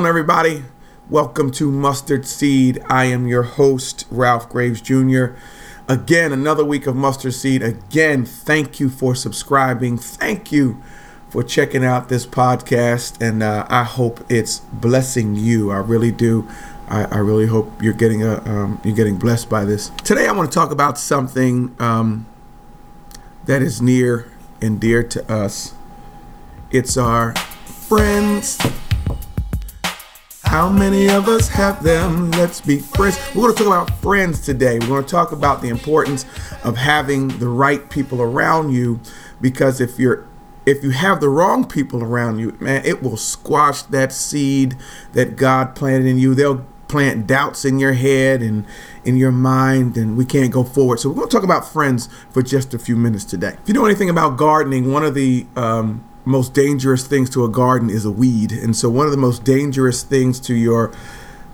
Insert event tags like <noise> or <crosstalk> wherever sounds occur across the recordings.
on, everybody? Welcome to Mustard Seed. I am your host, Ralph Graves Jr. Again, another week of Mustard Seed. Again, thank you for subscribing. Thank you for checking out this podcast, and uh, I hope it's blessing you. I really do. I, I really hope you're getting a um, you're getting blessed by this. Today, I want to talk about something um, that is near and dear to us. It's our friends. How many of us have them? Let's be friends. We're going to talk about friends today. We're going to talk about the importance of having the right people around you because if you're if you have the wrong people around you, man, it will squash that seed that God planted in you. They'll plant doubts in your head and in your mind, and we can't go forward. So we're going to talk about friends for just a few minutes today. If you know anything about gardening, one of the um, most dangerous things to a garden is a weed, and so one of the most dangerous things to your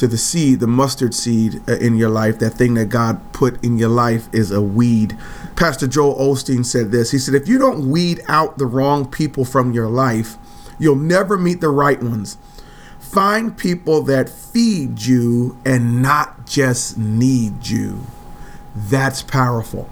to the seed, the mustard seed uh, in your life, that thing that God put in your life is a weed. Pastor Joel Osteen said this. He said, If you don't weed out the wrong people from your life, you'll never meet the right ones. Find people that feed you and not just need you. That's powerful.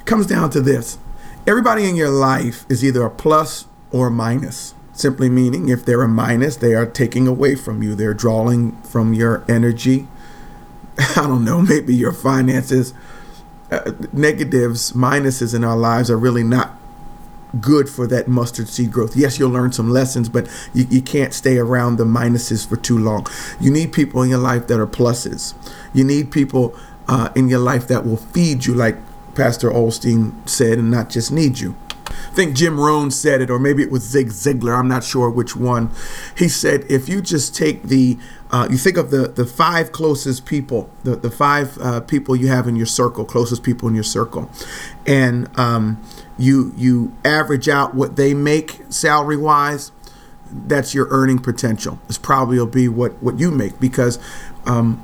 It comes down to this everybody in your life is either a plus or minus. Simply meaning, if they're a minus, they are taking away from you. They're drawing from your energy. <laughs> I don't know, maybe your finances. Uh, negatives, minuses in our lives are really not good for that mustard seed growth. Yes, you'll learn some lessons, but you, you can't stay around the minuses for too long. You need people in your life that are pluses. You need people uh, in your life that will feed you, like Pastor Osteen said, and not just need you. I think Jim Rohn said it, or maybe it was Zig Ziglar. I'm not sure which one. He said, if you just take the, uh, you think of the the five closest people, the the five uh, people you have in your circle, closest people in your circle, and um, you you average out what they make salary wise. That's your earning potential. It's probably will be what what you make because um,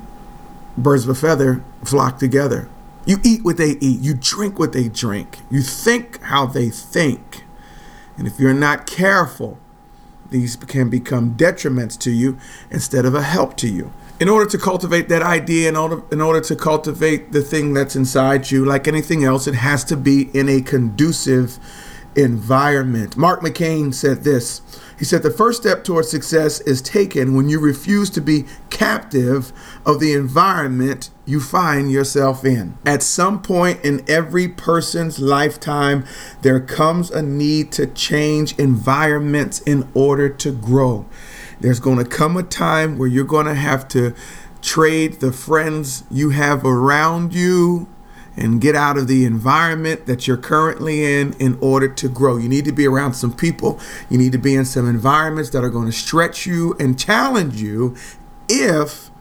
birds of a feather flock together. You eat what they eat. You drink what they drink. You think how they think. And if you're not careful, these can become detriments to you instead of a help to you. In order to cultivate that idea, in order, in order to cultivate the thing that's inside you, like anything else, it has to be in a conducive environment. Mark McCain said this. He said, The first step towards success is taken when you refuse to be captive of the environment you find yourself in. At some point in every person's lifetime, there comes a need to change environments in order to grow. There's going to come a time where you're going to have to trade the friends you have around you and get out of the environment that you're currently in in order to grow. You need to be around some people. You need to be in some environments that are going to stretch you and challenge you if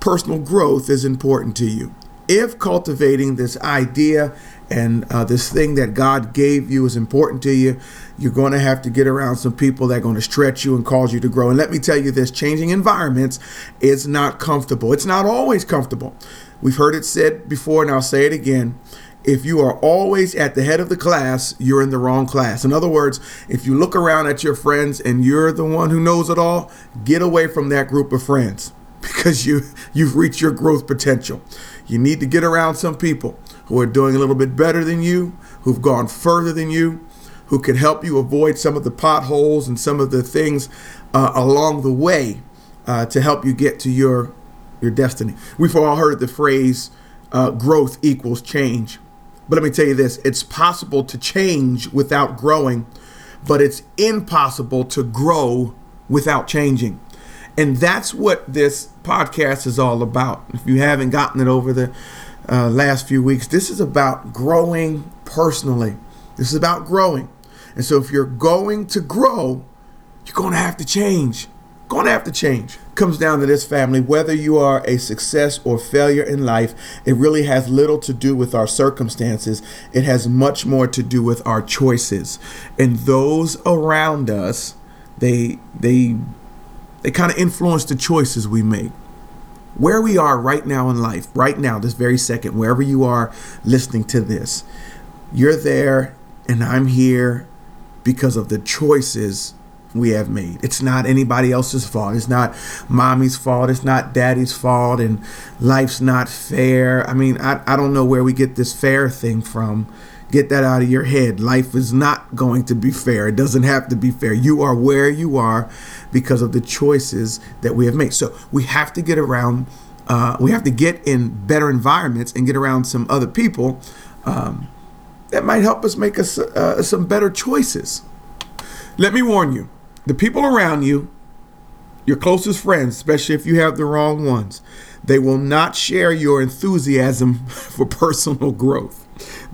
personal growth is important to you. If cultivating this idea and uh, this thing that God gave you is important to you, you're going to have to get around some people that are going to stretch you and cause you to grow. And let me tell you this changing environments is not comfortable. It's not always comfortable. We've heard it said before, and I'll say it again. If you are always at the head of the class, you're in the wrong class. In other words, if you look around at your friends and you're the one who knows it all, get away from that group of friends <laughs> because you you've reached your growth potential. You need to get around some people who are doing a little bit better than you, who've gone further than you, who can help you avoid some of the potholes and some of the things uh, along the way uh, to help you get to your your destiny. We've all heard the phrase uh, growth equals change. But let me tell you this it's possible to change without growing, but it's impossible to grow without changing. And that's what this podcast is all about. If you haven't gotten it over the uh, last few weeks, this is about growing personally. This is about growing. And so if you're going to grow, you're going to have to change going to have to change. Comes down to this family whether you are a success or failure in life, it really has little to do with our circumstances. It has much more to do with our choices. And those around us, they they they kind of influence the choices we make. Where we are right now in life, right now, this very second, wherever you are listening to this, you're there and I'm here because of the choices we have made. It's not anybody else's fault. It's not mommy's fault. It's not daddy's fault. And life's not fair. I mean, I, I don't know where we get this fair thing from. Get that out of your head. Life is not going to be fair. It doesn't have to be fair. You are where you are because of the choices that we have made. So we have to get around, uh, we have to get in better environments and get around some other people um, that might help us make us uh, some better choices. Let me warn you the people around you, your closest friends, especially if you have the wrong ones, they will not share your enthusiasm <laughs> for personal growth.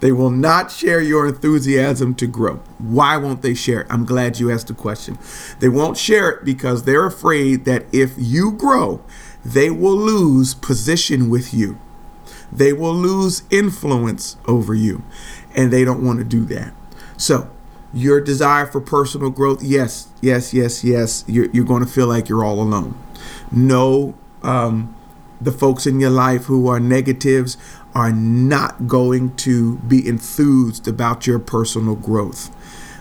They will not share your enthusiasm to grow. Why won't they share it? I'm glad you asked the question. They won't share it because they're afraid that if you grow, they will lose position with you. They will lose influence over you. And they don't want to do that. So, your desire for personal growth, yes, yes, yes, yes, you're, you're going to feel like you're all alone. No, um, the folks in your life who are negatives are not going to be enthused about your personal growth.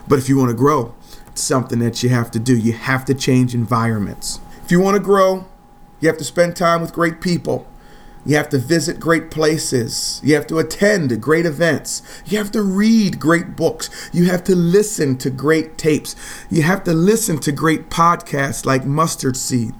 But if you want to grow, it's something that you have to do. You have to change environments. If you want to grow, you have to spend time with great people. You have to visit great places. You have to attend great events. You have to read great books. You have to listen to great tapes. You have to listen to great podcasts like Mustard Seed.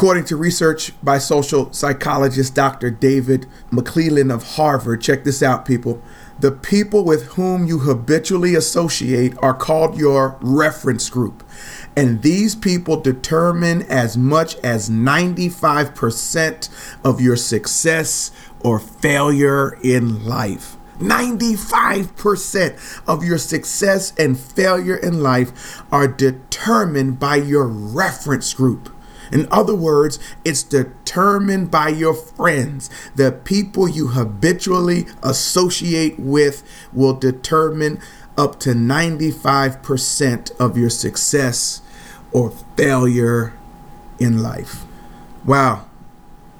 According to research by social psychologist Dr. David McClelland of Harvard, check this out, people. The people with whom you habitually associate are called your reference group. And these people determine as much as 95% of your success or failure in life. 95% of your success and failure in life are determined by your reference group. In other words, it's determined by your friends. The people you habitually associate with will determine up to 95% of your success or failure in life. Wow.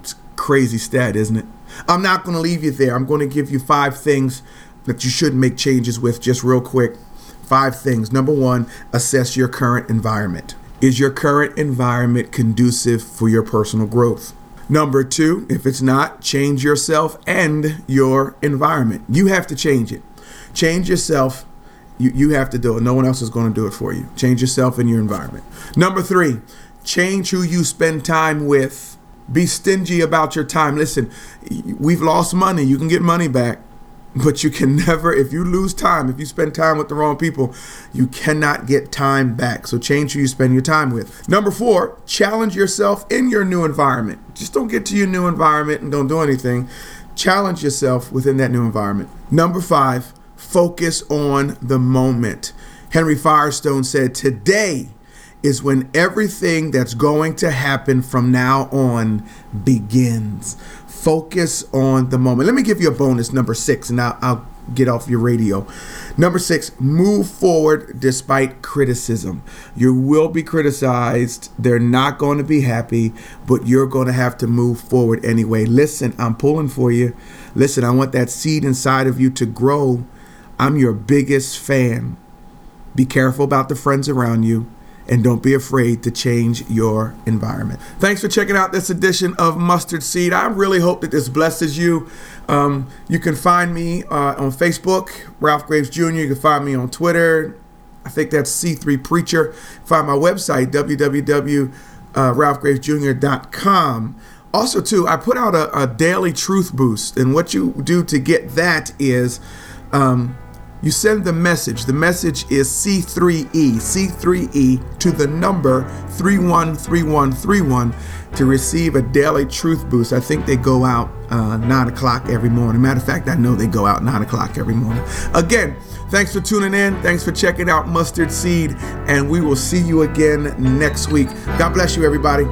It's crazy stat, isn't it? I'm not going to leave you there. I'm going to give you five things that you should make changes with just real quick. Five things. Number one, assess your current environment. Is your current environment conducive for your personal growth? Number two, if it's not, change yourself and your environment. You have to change it. Change yourself. You, you have to do it. No one else is going to do it for you. Change yourself and your environment. Number three, change who you spend time with. Be stingy about your time. Listen, we've lost money. You can get money back but you can never if you lose time if you spend time with the wrong people you cannot get time back. So change who you spend your time with. Number four challenge yourself in your new environment. Just don't get to your new environment and don't do anything. Challenge yourself within that new environment. Number five focus on the moment. Henry firestone said today is when everything that's going to happen from now on begins focus on the moment. Let me give you a bonus, number six, and I'll, I'll get off your radio. Number six, move forward despite criticism. You will be criticized. They're not going to be happy, but you're going to have to move forward anyway. Listen, I'm pulling for you. Listen, I want that seed inside of you to grow. I'm your biggest fan. Be careful about the friends around you and don't be afraid to change your environment. Thanks for checking out this edition of Mustard Seed. I really hope that this blesses you. Um, you can find me uh, on Facebook, Ralph Graves Jr. You can find me on Twitter. I think that's C3 Preacher. Find my website, www.ralphgravesjr.com. Also, too, I put out a, a, daily truth boost, and what you do to get that is um, you send the message. The message is C3E, C3E to the number 313131 to receive a daily truth boost. I think they go out uh, 9 o'clock every morning. Matter of fact, I know they go out 9 o'clock every morning. Again, thanks for tuning in. Thanks for checking out Mustard Seed, and we will see you again next week. God bless you, everybody.